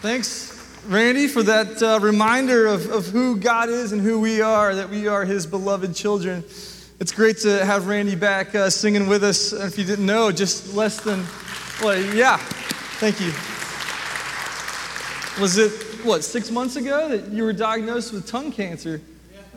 Thanks, Randy, for that uh, reminder of, of who God is and who we are, that we are His beloved children. It's great to have Randy back uh, singing with us. If you didn't know, just less than, well, yeah, thank you. Was it, what, six months ago that you were diagnosed with tongue cancer?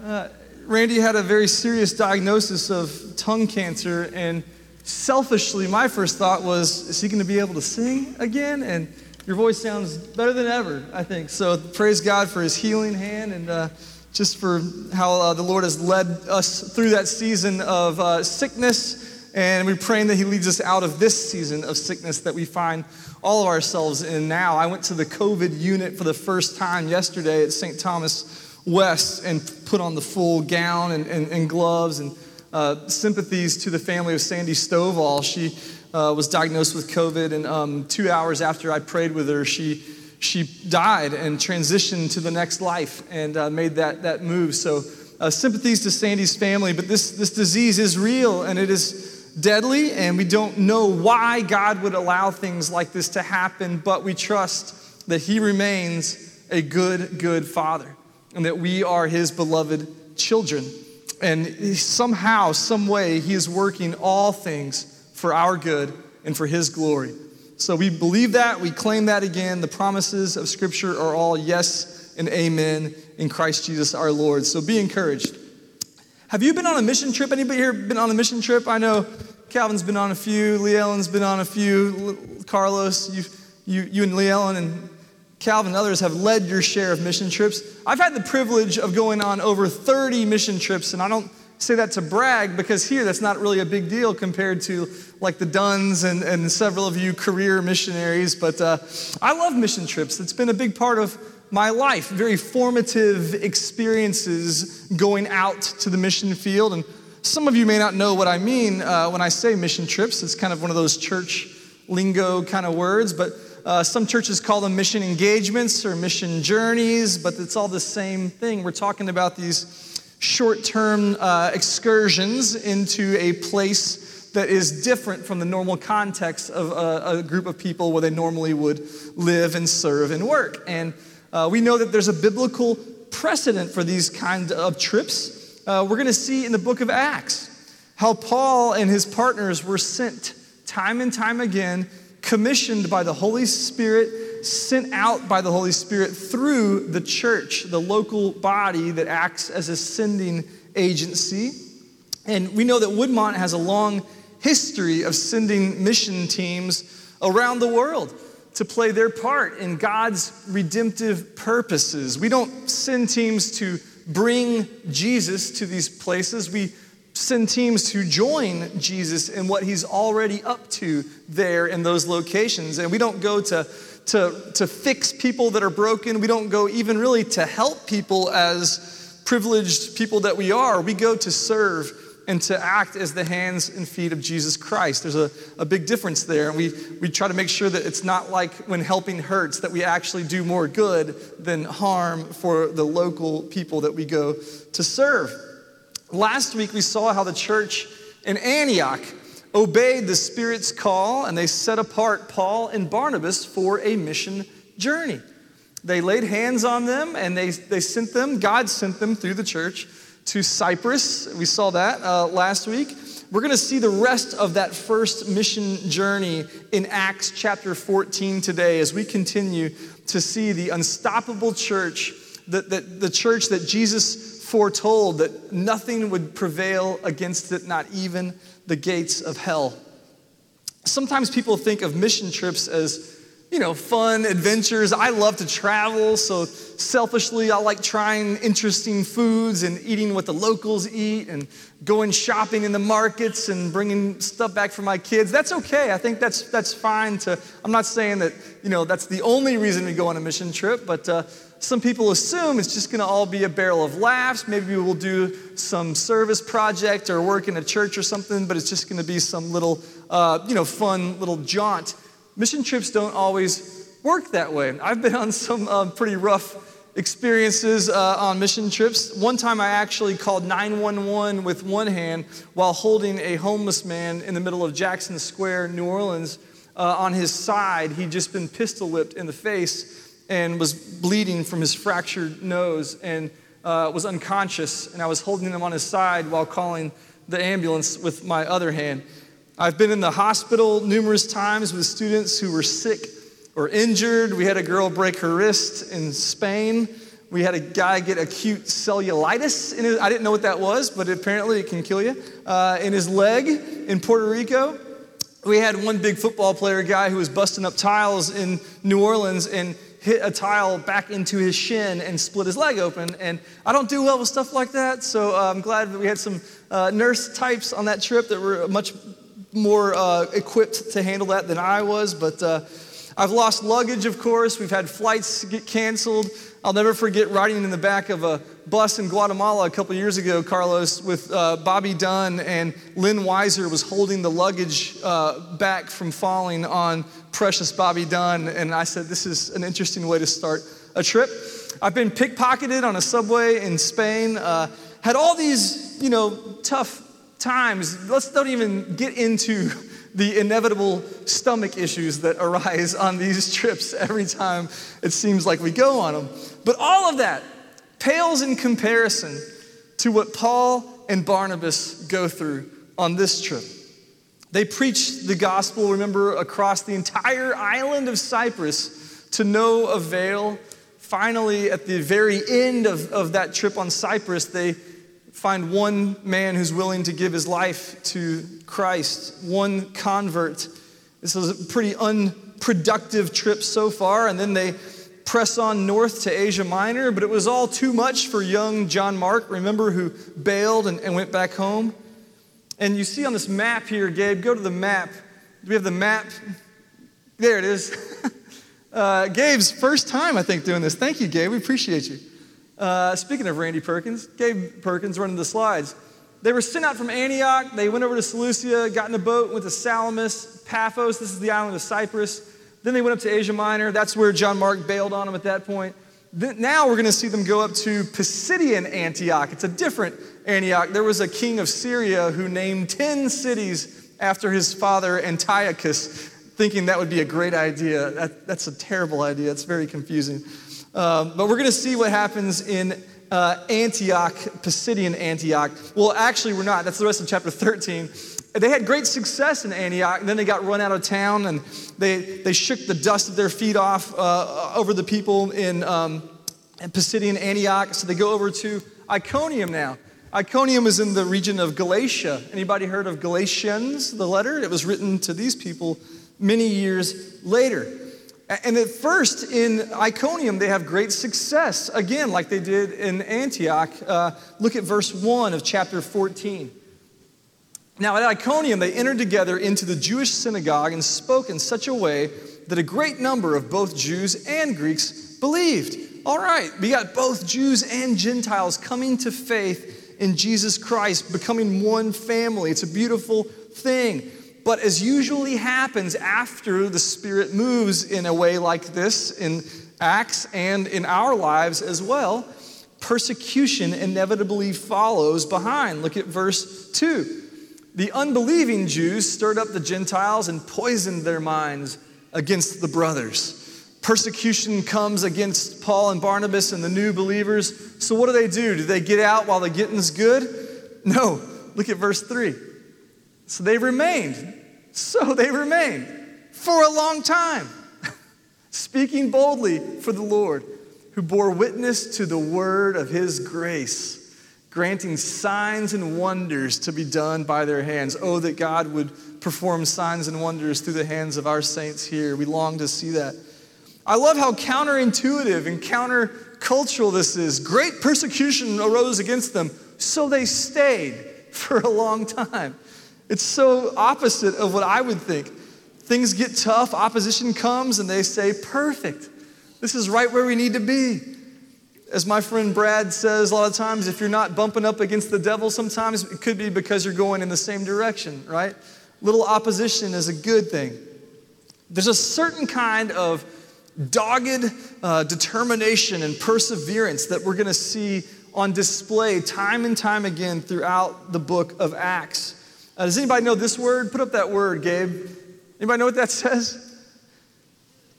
Uh, Randy had a very serious diagnosis of tongue cancer, and selfishly, my first thought was, is he going to be able to sing again? And your voice sounds better than ever, I think. So praise God for his healing hand and uh, just for how uh, the Lord has led us through that season of uh, sickness. And we're praying that he leads us out of this season of sickness that we find all of ourselves in now. I went to the COVID unit for the first time yesterday at St. Thomas West and put on the full gown and, and, and gloves and uh, sympathies to the family of Sandy Stovall. She uh, was diagnosed with COVID, and um, two hours after I prayed with her, she she died and transitioned to the next life and uh, made that that move. So uh, sympathies to Sandy's family, but this this disease is real and it is deadly, and we don't know why God would allow things like this to happen, but we trust that He remains a good good Father and that we are His beloved children. And somehow, some way, He is working all things for our good and for His glory. So we believe that, we claim that again. The promises of Scripture are all yes and amen in Christ Jesus our Lord. So be encouraged. Have you been on a mission trip? Anybody here been on a mission trip? I know Calvin's been on a few, Lee Ellen's been on a few, Carlos, you, you, you and Lee Ellen and Calvin and others have led your share of mission trips. I've had the privilege of going on over 30 mission trips, and I don't say that to brag because here that's not really a big deal compared to like the Dunns and, and several of you career missionaries. But uh, I love mission trips. It's been a big part of my life, very formative experiences going out to the mission field. And some of you may not know what I mean uh, when I say mission trips. It's kind of one of those church lingo kind of words, but uh, some churches call them mission engagements or mission journeys, but it's all the same thing. We're talking about these short term uh, excursions into a place that is different from the normal context of a, a, group of people where they normally would live and serve and work. And uh, we know that there's a biblical precedent for these kind of trips. Uh, we're going to see in the book of Acts how Paul and his partners were sent time and time again, commissioned by the Holy Spirit sent out by the Holy Spirit through the church, the local body that acts as a sending agency. And we know that Woodmont has a long history of sending mission teams around the world to play their part in God's redemptive purposes. We don't send teams to bring Jesus to these places. We send teams to join Jesus in what he's already up to there in those locations. And we don't go to to, to fix people that are broken. We don't go even really to help people as privileged people that we are. We go to serve and to act as the hands and feet of Jesus Christ. There's a, a big difference there. And we, we try to make sure that it's not like when helping hurts, that we actually do more good than harm for the local people that we go to serve. Last week, we saw how the church in Antioch obeyed the Spirit's call and they set apart Paul and Barnabas for a mission journey. They laid hands on them and they, they sent them, God sent them through the church to Cyprus. We saw that uh, last week. We're going to see the rest of that first mission journey in Acts chapter 14 today as we continue to see the unstoppable church, that, that, the church that Jesus foretold that nothing would prevail against it, not even the gates of hell. Sometimes people think of mission trips as, you know, fun adventures. I love to travel, so selfishly, I like trying interesting foods and eating what the locals eat and going shopping in the markets and bringing stuff back for my kids. That's okay. I think that's, that's fine to, I'm not saying that, you know, that's the only reason we go on a mission trip, but uh, some people assume it's just going to all be a barrel of laughs. Maybe we'll do some service project or work in a church or something, but it's just going to be some little, uh, you know, fun little jaunt. Mission trips don't always work that way. I've been on some uh, pretty rough experiences uh, on mission trips. One time I actually called 911 with one hand while holding a homeless man in the middle of Jackson Square, New Orleans. Uh, on his side, he'd just been pistol whipped in the face and was bleeding from his fractured nose and uh, was unconscious. And I was holding him on his side while calling the ambulance with my other hand. I've been in the hospital numerous times with students who were sick or injured. We had a girl break her wrist in Spain. We had a guy get acute cellulitis. In his, I didn't know what that was, but apparently it can kill you. Uh, in his leg in Puerto Rico. We had one big football player guy who was busting up tiles in New Orleans and hit a tile back into his shin and split his leg open. And I don't do well with stuff like that, so uh, I'm glad that we had some uh, nurse types on that trip that were much more uh, equipped to handle that than I was. But uh, I've lost luggage, of course. We've had flights get canceled. I'll never forget riding in the back of a bus in Guatemala a couple years ago, Carlos, with uh, Bobby Dunn and Lynn Weiser was holding the luggage uh, back from falling on precious Bobby Dunn. And I said, This is an interesting way to start a trip. I've been pickpocketed on a subway in Spain, uh, had all these, you know, tough times. Let's don't even get into the inevitable stomach issues that arise on these trips every time it seems like we go on them. But all of that pales in comparison to what Paul and Barnabas go through on this trip. They preach the gospel, remember, across the entire island of Cyprus to no avail. Finally, at the very end of, of that trip on Cyprus, they find one man who's willing to give his life to Christ, one convert. This was a pretty unproductive trip so far, and then they press on north to Asia Minor, but it was all too much for young John Mark, remember, who bailed and, and went back home. And you see on this map here, Gabe, go to the map. Do we have the map? There it is. uh, Gabe's first time, I think, doing this. Thank you, Gabe. We appreciate you. Uh, speaking of Randy Perkins, Gabe Perkins running the slides. They were sent out from Antioch. They went over to Seleucia, got in a boat, went to Salamis, Paphos. This is the island of Cyprus. Then they went up to Asia Minor. That's where John Mark bailed on them at that point. Then, now we're going to see them go up to Pisidian Antioch. It's a different Antioch. There was a king of Syria who named 10 cities after his father Antiochus, thinking that would be a great idea. That, that's a terrible idea. It's very confusing. Um, but we're going to see what happens in uh, Antioch, Pisidian Antioch. Well, actually, we're not. That's the rest of chapter 13. They had great success in Antioch, and then they got run out of town, and they, they shook the dust of their feet off uh, over the people in, um, in Pisidian Antioch. So they go over to Iconium now. Iconium is in the region of Galatia. Anybody heard of Galatians, the letter? It was written to these people many years later. And at first in Iconium, they have great success, again, like they did in Antioch. Uh, look at verse 1 of chapter 14. Now, at Iconium, they entered together into the Jewish synagogue and spoke in such a way that a great number of both Jews and Greeks believed. All right, we got both Jews and Gentiles coming to faith in Jesus Christ, becoming one family. It's a beautiful thing. But as usually happens after the Spirit moves in a way like this in Acts and in our lives as well, persecution inevitably follows behind. Look at verse 2. The unbelieving Jews stirred up the Gentiles and poisoned their minds against the brothers. Persecution comes against Paul and Barnabas and the new believers. So, what do they do? Do they get out while the getting's good? No. Look at verse 3. So they remained. So they remained for a long time, speaking boldly for the Lord, who bore witness to the word of his grace, granting signs and wonders to be done by their hands. Oh, that God would perform signs and wonders through the hands of our saints here. We long to see that. I love how counterintuitive and countercultural this is. Great persecution arose against them, so they stayed for a long time. It's so opposite of what I would think. Things get tough, opposition comes, and they say, Perfect. This is right where we need to be. As my friend Brad says a lot of times, if you're not bumping up against the devil, sometimes it could be because you're going in the same direction, right? Little opposition is a good thing. There's a certain kind of dogged uh, determination and perseverance that we're going to see on display time and time again throughout the book of Acts. Uh, does anybody know this word? Put up that word, Gabe. Anybody know what that says?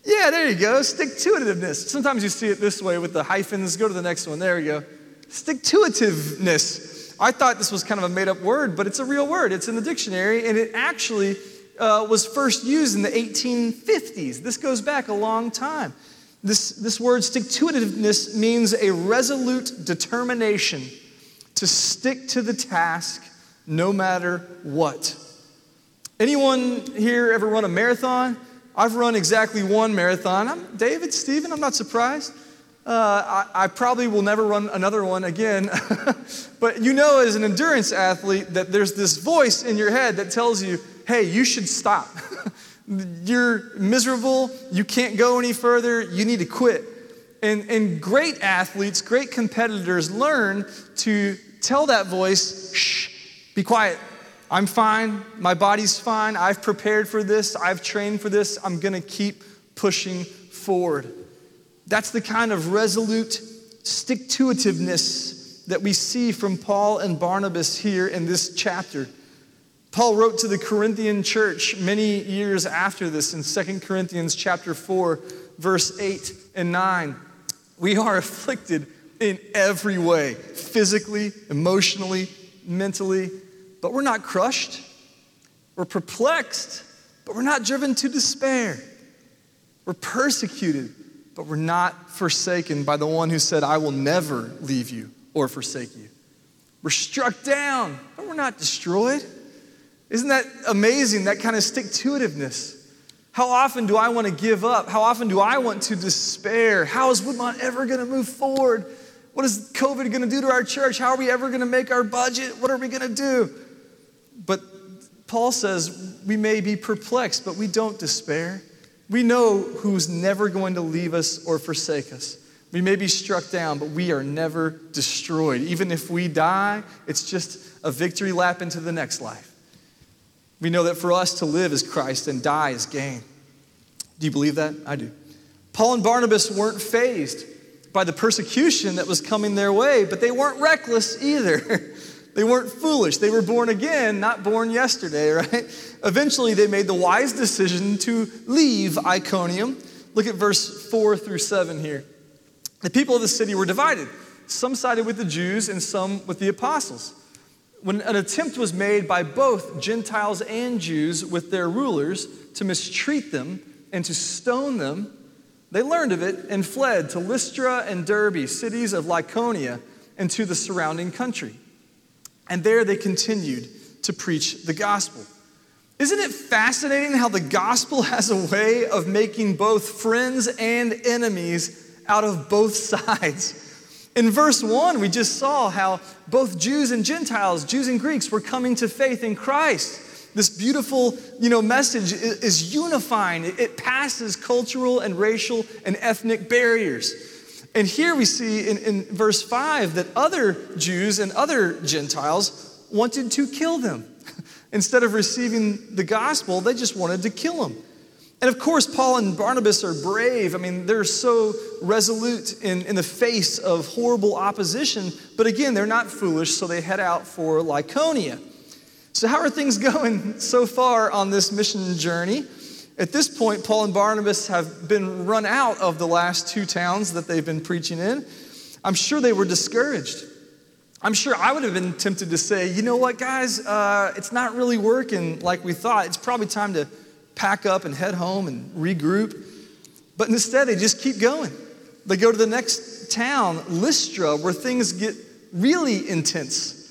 Yeah, there you go. Stick to itiveness. Sometimes you see it this way with the hyphens. Go to the next one. There we go. Stick to itiveness. I thought this was kind of a made up word, but it's a real word. It's in the dictionary, and it actually uh, was first used in the 1850s. This goes back a long time. This, this word stick to itiveness means a resolute determination to stick to the task no matter what. Anyone here ever run a marathon? I've run exactly one marathon. I'm David, Stephen, I'm not surprised. Uh, I, I, probably will never run another one again. but you know, as an endurance athlete, that there's this voice in your head that tells you, hey, you should stop. You're miserable. You can't go any further. You need to quit. And, and great athletes, great competitors learn to tell that voice, shh, be quiet. I'm fine. My body's fine. I've prepared for this. I've trained for this. I'm going to keep pushing forward. That's the kind of resolute stick to itiveness that we see from Paul and Barnabas here in this chapter. Paul wrote to the Corinthian church many years after this in 2 Corinthians chapter 4 verse 8 and 9. We are afflicted in every way, physically, emotionally, mentally, but we're not crushed. We're perplexed, but we're not driven to despair. We're persecuted, but we're not forsaken by the one who said, I will never leave you or forsake you. We're struck down, but we're not destroyed. Isn't that amazing, that kind of stick to itiveness? How often do I want to give up? How often do I want to despair? How is Woodmont ever going to move forward? What is COVID going to do to our church? How are we ever going to make our budget? What are we going to do? Paul says we may be perplexed, but we don't despair. We know who's never going to leave us or forsake us. We may be struck down, but we are never destroyed. Even if we die, it's just a victory lap into the next life. We know that for us to live is Christ and die is gain. Do you believe that? I do. Paul and Barnabas weren't fazed by the persecution that was coming their way, but they weren't reckless either. They weren't foolish. They were born again, not born yesterday, right? Eventually, they made the wise decision to leave Iconium. Look at verse 4 through 7 here. The people of the city were divided. Some sided with the Jews and some with the apostles. When an attempt was made by both Gentiles and Jews with their rulers to mistreat them and to stone them, they learned of it and fled to Lystra and Derbe, cities of Lycaonia, and to the surrounding country. And there they continued to preach the gospel. Isn't it fascinating how the gospel has a way of making both friends and enemies out of both sides? In verse 1, we just saw how both Jews and Gentiles, Jews and Greeks, were coming to faith in Christ. This beautiful you know, message is unifying, it passes cultural and racial and ethnic barriers. And here we see in, in verse 5 that other Jews and other Gentiles wanted to kill them. Instead of receiving the gospel, they just wanted to kill them. And of course, Paul and Barnabas are brave. I mean, they're so resolute in, in the face of horrible opposition. But again, they're not foolish, so they head out for Lycaonia. So, how are things going so far on this mission journey? At this point, Paul and Barnabas have been run out of the last two towns that they've been preaching in. I'm sure they were discouraged. I'm sure I would have been tempted to say, you know what, guys, uh, it's not really working like we thought. It's probably time to pack up and head home and regroup. But instead, they just keep going. They go to the next town, Lystra, where things get really intense.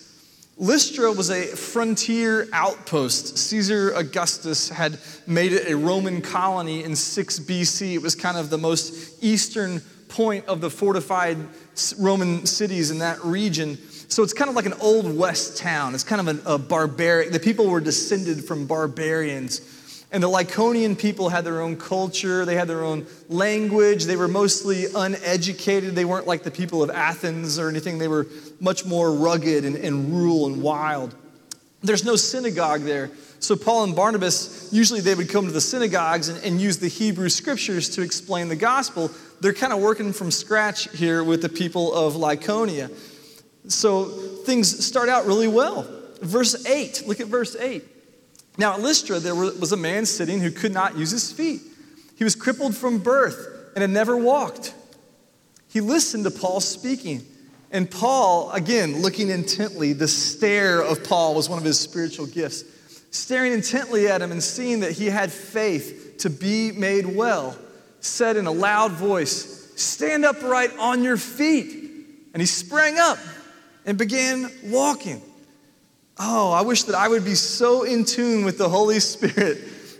Lystra was a frontier outpost. Caesar Augustus had made it a Roman colony in 6 BC. It was kind of the most eastern point of the fortified Roman cities in that region. So it's kind of like an old west town. It's kind of a, barbaric, the people were descended from barbarians. And the Lycaonian people had their own culture, they had their own language, they were mostly uneducated. They weren't like the people of Athens or anything, they were much more rugged and, and rural and wild. There's no synagogue there. So Paul and Barnabas, usually they would come to the synagogues and, and use the Hebrew scriptures to explain the gospel. They're kind of working from scratch here with the people of Lycaonia. So things start out really well. Verse 8, look at verse 8. Now at Lystra, there was a man sitting who could not use his feet. He was crippled from birth and had never walked. He listened to Paul speaking. And Paul, again, looking intently, the stare of Paul was one of his spiritual gifts. Staring intently at him and seeing that he had faith to be made well, said in a loud voice, Stand upright on your feet. And he sprang up and began walking. Oh, I wish that I would be so in tune with the Holy Spirit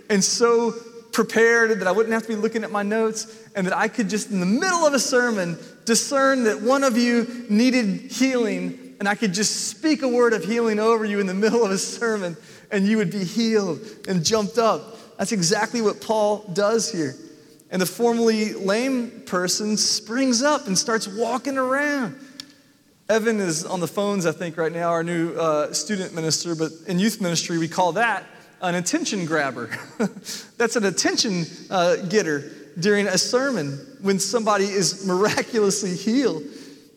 and so prepared that I wouldn't have to be looking at my notes and that I could just, in the middle of a sermon, discern that one of you needed healing and I could just speak a word of healing over you in the middle of a sermon and you would be healed and jumped up. That's exactly what Paul does here. And the formerly lame person springs up and starts walking around. Evan is on the phones, I think, right now, our new uh, student minister, but in youth ministry, we call that an attention grabber. That's an attention uh, getter during a sermon when somebody is miraculously healed.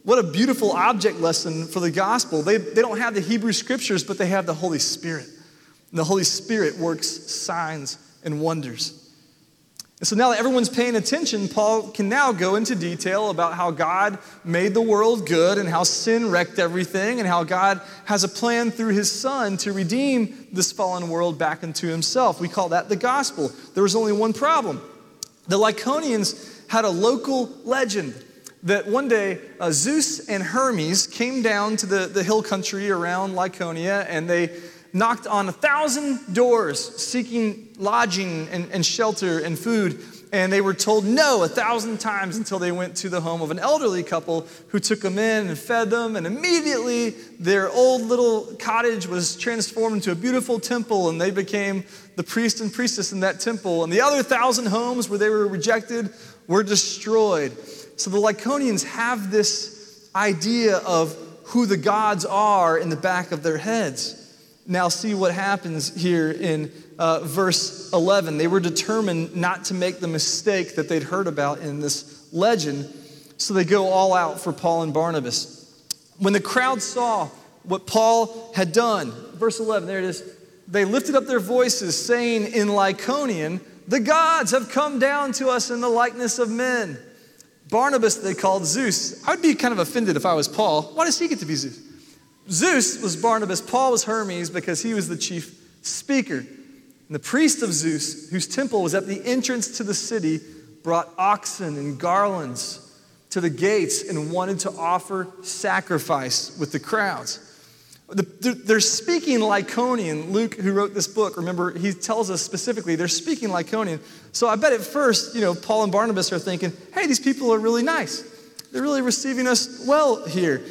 What a beautiful object lesson for the gospel. They, they don't have the Hebrew scriptures, but they have the Holy Spirit. And the Holy Spirit works signs and wonders. So now that everyone's paying attention, Paul can now go into detail about how God made the world good and how sin wrecked everything and how God has a plan through his son to redeem this fallen world back into himself. We call that the gospel. There was only one problem. The Lycaonians had a local legend that one day uh, Zeus and Hermes came down to the, the hill country around Lycaonia and they knocked on a thousand doors seeking lodging and, and shelter and food. And they were told no a thousand times until they went to the home of an elderly couple who took them in and fed them. And immediately their old little cottage was transformed into a beautiful temple, and they became the priest and priestess in that temple. And the other thousand homes where they were rejected were destroyed. So the Lycaonians have this idea of who the gods are in the back of their heads. Now, see what happens here in uh, verse 11. They were determined not to make the mistake that they'd heard about in this legend, so they go all out for Paul and Barnabas. When the crowd saw what Paul had done, verse 11, there it is, they lifted up their voices, saying in Lycaonian, The gods have come down to us in the likeness of men. Barnabas they called Zeus. I'd be kind of offended if I was Paul. Why does he get to be Zeus? Zeus was Barnabas, Paul was Hermes because he was the chief speaker. And the priest of Zeus, whose temple was at the entrance to the city, brought oxen and garlands to the gates and wanted to offer sacrifice with the crowds. They're speaking Lycaonian. Luke, who wrote this book, remember, he tells us specifically they're speaking Lycaonian. So I bet at first, you know, Paul and Barnabas are thinking, hey, these people are really nice. They're really receiving us well here.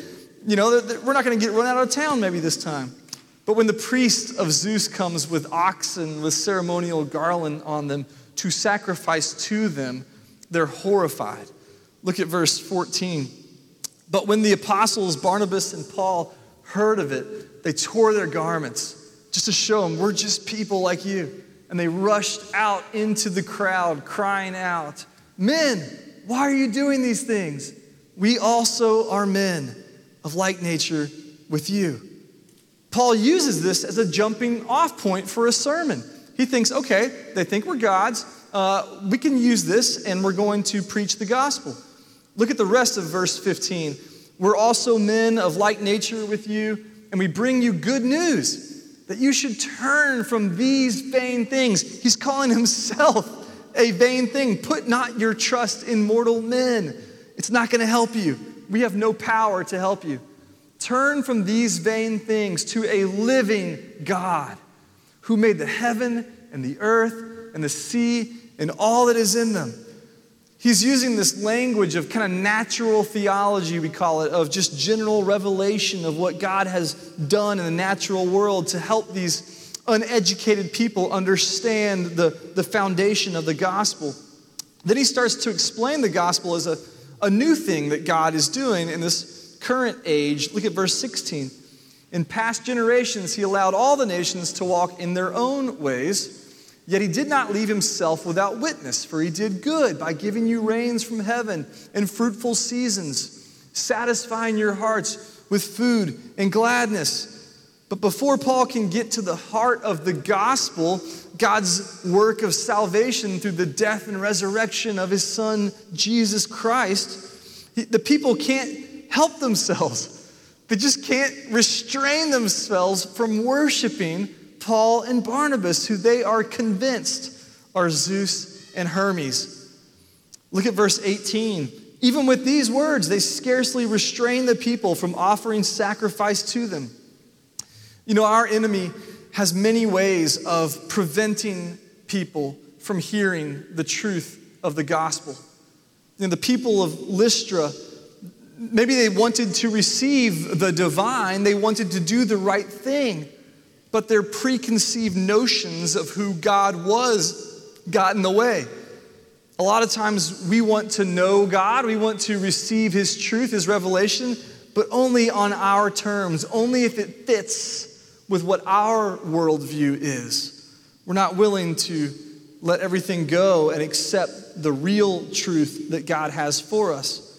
You know, we're not going to get run out of town maybe this time. But when the priest of Zeus comes with oxen with ceremonial garland on them to sacrifice to them, they're horrified. Look at verse 14. But when the apostles Barnabas and Paul heard of it, they tore their garments just to show them we're just people like you. And they rushed out into the crowd, crying out, Men, why are you doing these things? We also are men of like nature with you. Paul uses this as a jumping off point for a sermon. He thinks, okay, they think we're gods. Uh, we can use this and we're going to preach the gospel. Look at the rest of verse 15. We're also men of like nature with you, and we bring you good news that you should turn from these vain things. He's calling himself a vain thing. Put not your trust in mortal men, it's not going to help you we have no power to help you. Turn from these vain things to a living God who made the heaven and the earth and the sea and all that is in them. He's using this language of kind of natural theology, we call it, of just general revelation of what God has done in the natural world to help these uneducated people understand the, the foundation of the gospel. Then he starts to explain the gospel as a a new thing that God is doing in this current age. Look at verse 16. In past generations, he allowed all the nations to walk in their own ways, yet he did not leave himself without witness, for he did good by giving you rains from heaven and fruitful seasons, satisfying your hearts with food and gladness But before Paul can get to the heart of the gospel, God's work of salvation through the death and resurrection of his son, Jesus Christ, the people can't help themselves. They just can't restrain themselves from worshiping Paul and Barnabas, who they are convinced are Zeus and Hermes. Look at verse 18. Even with these words, they scarcely restrain the people from offering sacrifice to them. You know, our enemy has many ways of preventing people from hearing the truth of the gospel. Know, the people of Lystra, maybe they wanted to receive the divine, they wanted to do the right thing, but their preconceived notions of who God was got in the way. A lot of times we want to know God, we want to receive His truth, His revelation, but only on our terms, only if it fits with what our worldview is. We're not willing to let everything go and accept the real truth that God has for us.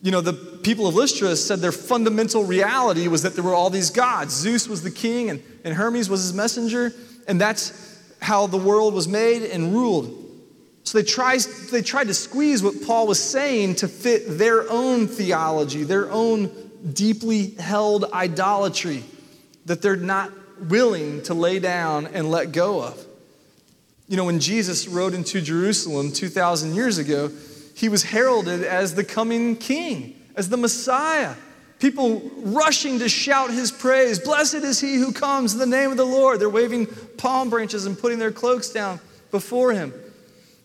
You know, the people of Lystra said their fundamental reality was that there were all these gods. Zeus was the king, and, and Hermes was his messenger, and that's how the world was made and ruled. So they tried, they tried to squeeze what Paul was saying to fit their own theology, their own deeply held idolatry that they're not willing to lay down and let go of. You know, when Jesus rode into Jerusalem 2,000 years ago, he was heralded as the coming king, as the Messiah. People rushing to shout his praise. Blessed is he who comes in the name of the Lord. They're waving palm branches and putting their cloaks down before him.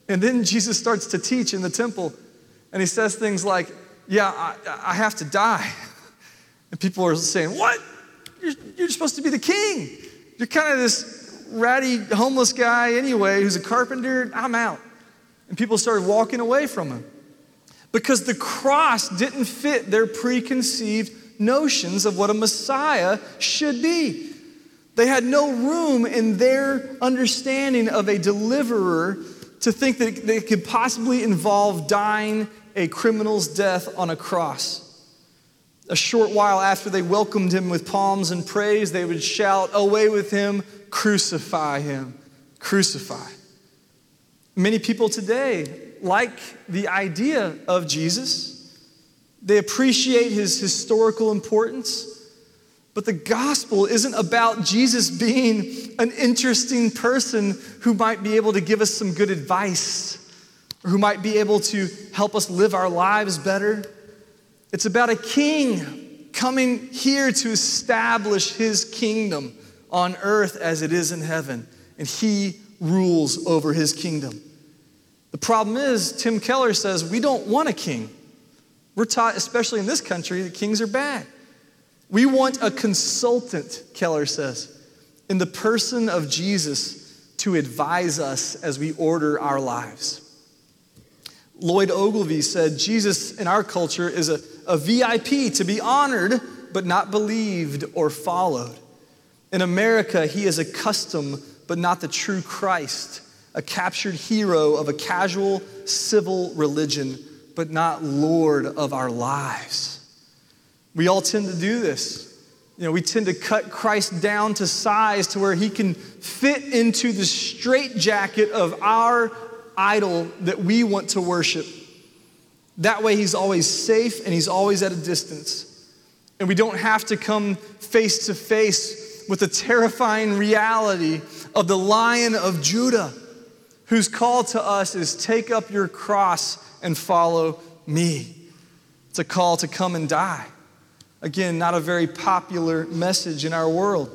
And then Jesus starts to teach in the temple, and he says things like, Yeah, I, I have to die. And people are saying, What? You're, you're supposed to be the king. You're kind of this ratty, homeless guy anyway who's a carpenter. I'm out. And people started walking away from him because the cross didn't fit their preconceived notions of what a Messiah should be. They had no room in their understanding of a deliverer to think that they could possibly involve dying a criminal's death on a cross. A short while after they welcomed him with palms and praise, they would shout, Away with him, crucify him, crucify. Many people today like the idea of Jesus. They appreciate his historical importance. But the gospel isn't about Jesus being an interesting person who might be able to give us some good advice or who might be able to help us live our lives better. It's about a king coming here to establish his kingdom on earth as it is in heaven, and he rules over his kingdom. The problem is, Tim Keller says, we don't want a king. We're taught, especially in this country, that kings are bad. We want a consultant, Keller says, in the person of Jesus to advise us as we order our lives. Lloyd Ogilvie said, Jesus in our culture is a, a VIP to be honored, but not believed or followed. In America, he is a custom, but not the true Christ, a captured hero of a casual civil religion, but not Lord of our lives. We all tend to do this. You know, we tend to cut Christ down to size to where he can fit into the straitjacket of our idol that we want to worship. That way, he's always safe and he's always at a distance. And we don't have to come face to face with the terrifying reality of the lion of Judah, whose call to us is take up your cross and follow me. It's a call to come and die. Again, not a very popular message in our world.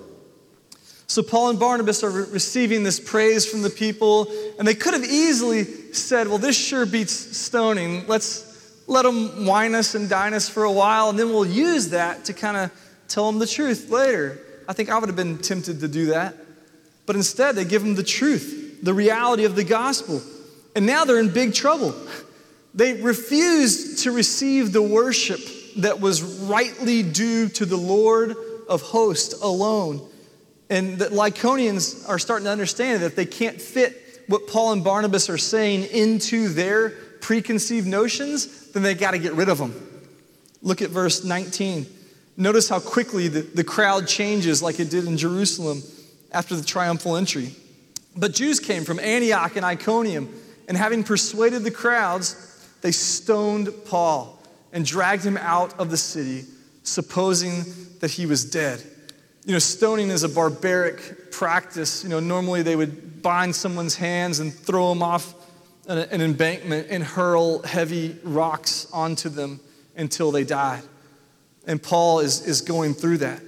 So Paul and Barnabas are re- receiving this praise from the people, and they could have easily said, Well, this sure beats stoning. Let's let them wine us and dine us for a while, and then we'll use that to kind of tell them the truth later. I think I would have been tempted to do that. But instead, they give them the truth, the reality of the gospel. And now they're in big trouble. They refuse to receive the worship that was rightly due to the Lord of hosts alone. And the Lycaonians are starting to understand that they can't fit what Paul and Barnabas are saying into their preconceived notions, then they got to get rid of them. Look at verse 19. Notice how quickly the, the crowd changes, like it did in Jerusalem after the triumphal entry. But Jews came from Antioch and Iconium, and having persuaded the crowds, they stoned Paul and dragged him out of the city, supposing that he was dead. You know, stoning is a barbaric practice. You know, normally they would bind someone's hands and throw them off an, an embankment and hurl heavy rocks onto them until they died. And Paul is, is going through that.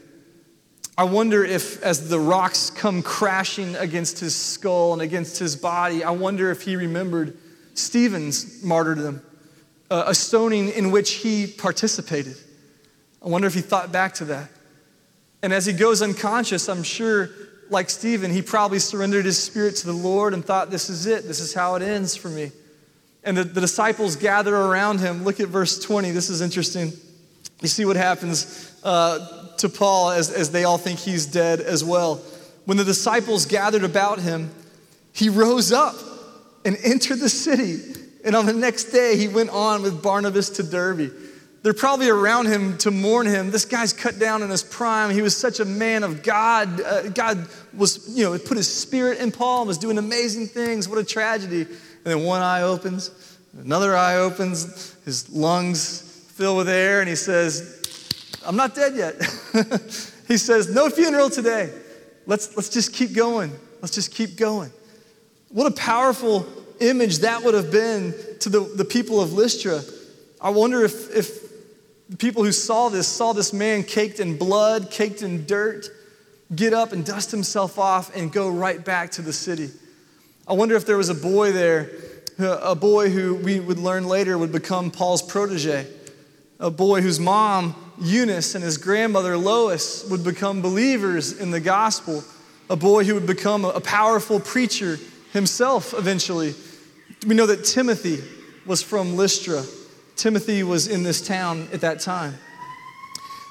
I wonder if, as the rocks come crashing against his skull and against his body, I wonder if he remembered Stephen's martyrdom, uh, a stoning in which he participated. I wonder if he thought back to that. And as he goes unconscious, I'm sure, like Stephen, he probably surrendered his spirit to the Lord and thought, This is it. This is how it ends for me. And the, the disciples gather around him. Look at verse 20. This is interesting. You see what happens uh, to Paul as, as they all think he's dead as well. When the disciples gathered about him, he rose up and entered the city. And on the next day, he went on with Barnabas to Derbe. They're probably around him to mourn him. This guy's cut down in his prime. He was such a man of God. Uh, God was, you know, put his spirit in Paul, and was doing amazing things. What a tragedy. And then one eye opens, another eye opens, his lungs fill with air, and he says, I'm not dead yet. he says, No funeral today. Let's, let's just keep going. Let's just keep going. What a powerful image that would have been to the, the people of Lystra. I wonder if, if the people who saw this saw this man caked in blood, caked in dirt, get up and dust himself off and go right back to the city. I wonder if there was a boy there, a boy who we would learn later would become Paul's protege a boy whose mom, Eunice, and his grandmother, Lois, would become believers in the gospel, a boy who would become a powerful preacher himself eventually. We know that Timothy was from Lystra. Timothy was in this town at that time.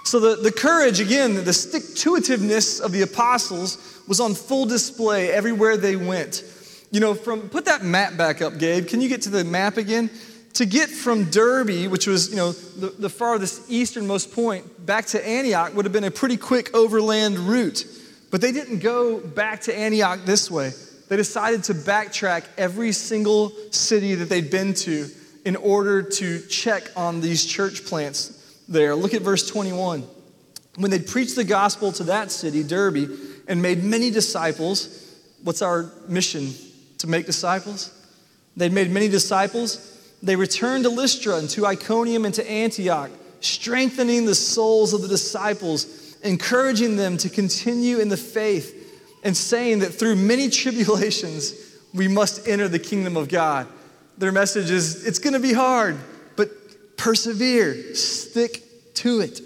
So the, the courage, again, the stick to itiveness of the apostles was on full display everywhere they went. You know, from put that map back up, Gabe. Can you get to the map again? to get from Derbe, which was you know the, the farthest easternmost point, back to Antioch would have been a pretty quick overland route. But they didn't go back to Antioch this way. They decided to backtrack every single city that they'd been to in order to check on these church plants there. Look at verse 21. When they'd preached the gospel to that city, Derbe, and made many disciples, what's our mission? To make disciples? They'd made many disciples they returned to Lystra and to Iconium and to Antioch, strengthening the souls of the disciples, encouraging them to continue in the faith, and saying that through many tribulations we must enter the kingdom of God. Their message is it's going to be hard, but persevere, stick to it.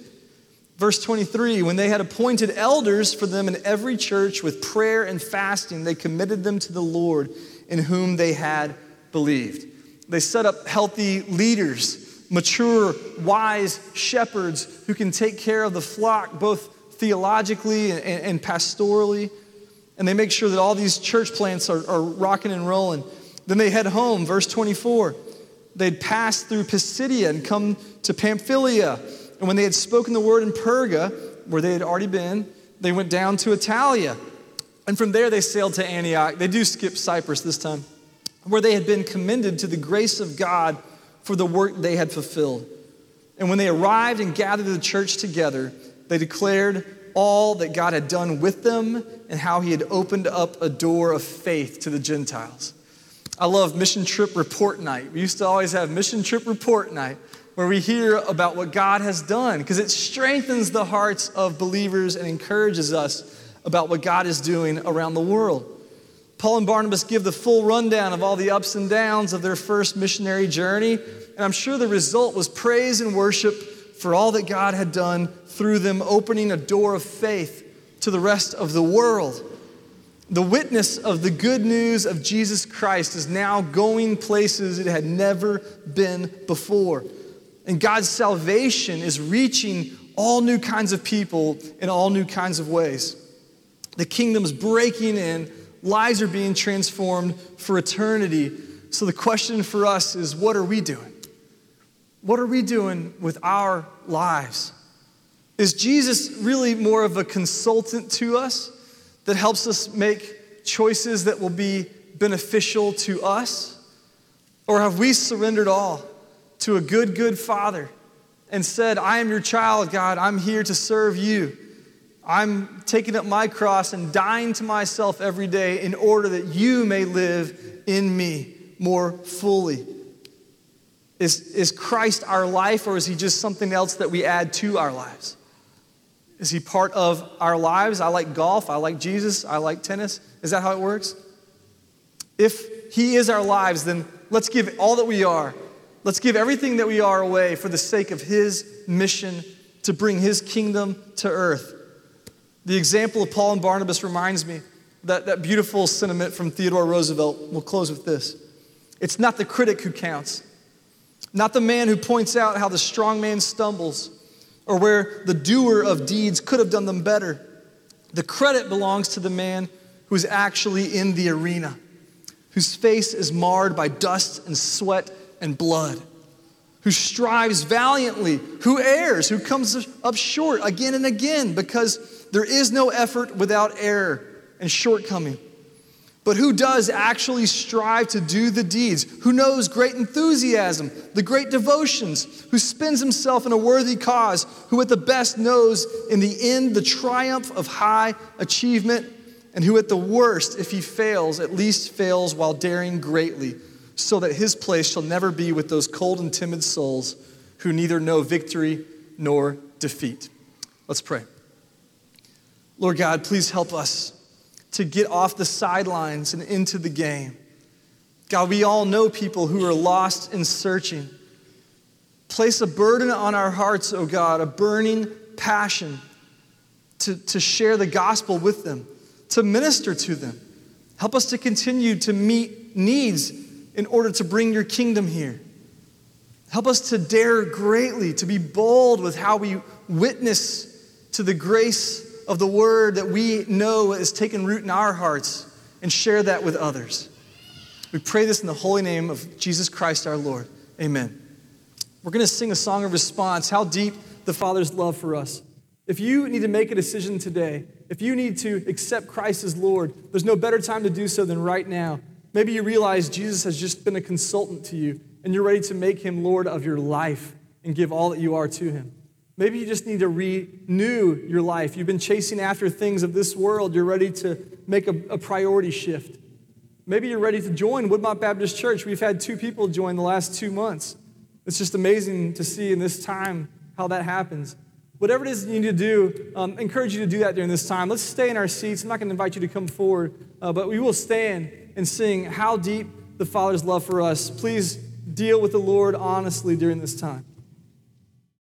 Verse 23 When they had appointed elders for them in every church with prayer and fasting, they committed them to the Lord in whom they had believed. They set up healthy leaders, mature, wise shepherds who can take care of the flock both theologically and, pastorally. And they make sure that all these church plants are, are rocking and rolling. Then they head home, verse 24. They'd pass through Pisidia and come to Pamphylia. And when they had spoken the word in Perga, where they had already been, they went down to Attalia. And from there they sailed to Antioch. They do skip Cyprus this time where they had been commended to the grace of God for the work they had fulfilled. And when they arrived and gathered the church together, they declared all that God had done with them and how he had opened up a door of faith to the Gentiles. I love mission trip report night. We used to always have mission trip report night where we hear about what God has done because it strengthens the hearts of believers and encourages us about what God is doing around the world. Paul and Barnabas give the full rundown of all the ups and downs of their first missionary journey, and I'm sure the result was praise and worship for all that God had done through them, opening a door of faith to the rest of the world. The witness of the good news of Jesus Christ is now going places it had never been before. And God's salvation is reaching all new kinds of people in all new kinds of ways. The kingdom's breaking in Lives are being transformed for eternity. So the question for us is what are we doing? What are we doing with our lives? Is Jesus really more of a consultant to us that helps us make choices that will be beneficial to us? Or have we surrendered all to a good, good Father and said, I am your child, God, I'm here to serve you? I'm taking up my cross and dying to myself every day in order that you may live in me more fully. Is, is Christ our life, or is he just something else that we add to our lives? Is he part of our lives? I like golf, I like Jesus, I like tennis. Is that how it works? If he is our lives, then let's give all that we are. Let's give everything that we are away for the sake of his mission to bring his kingdom to earth. The example of Paul and Barnabas reminds me that, that beautiful sentiment from Theodore Roosevelt. We'll close with this. It's not the critic who counts, not the man who points out how the strong man stumbles or where the doer of deeds could have done them better. The credit belongs to the man who's actually in the arena, whose face is marred by dust and sweat and blood, who strives valiantly, who errs, who comes up short again and again because there is no effort without error and shortcoming. But who does actually strive to do the deeds? Who knows great enthusiasm, the great devotions, who spends himself in a worthy cause, who at the best knows in the end the triumph of high achievement, and who at the worst, if he fails, at least fails while daring greatly, so that his place shall never be with those cold and timid souls who neither know victory nor defeat. Let's pray. Lord God, please help us to get off the sidelines and into the game. God, we all know people who are lost and searching. Place a burden on our hearts, oh God, a burning passion to, to share the gospel with them, to minister to them. Help us to continue to meet needs in order to bring your kingdom here. Help us to dare greatly, to be bold with how we witness to the grace of the word that we know has taken root in our hearts and share that with others. We pray this in the holy name of Jesus Christ our Lord. Amen. We're going to sing a song of response how deep the Father's love for us. If you need to make a decision today, if you need to accept Christ as Lord, there's no better time to do so than right now. Maybe you realize Jesus has just been a consultant to you and you're ready to make him Lord of your life and give all that you are to him. Maybe you just need to renew your life. You've been chasing after things of this world. You're ready to make a, a, priority shift. Maybe you're ready to join Woodmont Baptist Church. We've had two people join the last two months. It's just amazing to see in this time how that happens. Whatever it is you need to do, um, encourage you to do that during this time. Let's stay in our seats. I'm not going to invite you to come forward, uh, but we will stand and sing How Deep the Father's Love for Us. Please deal with the Lord honestly during this time.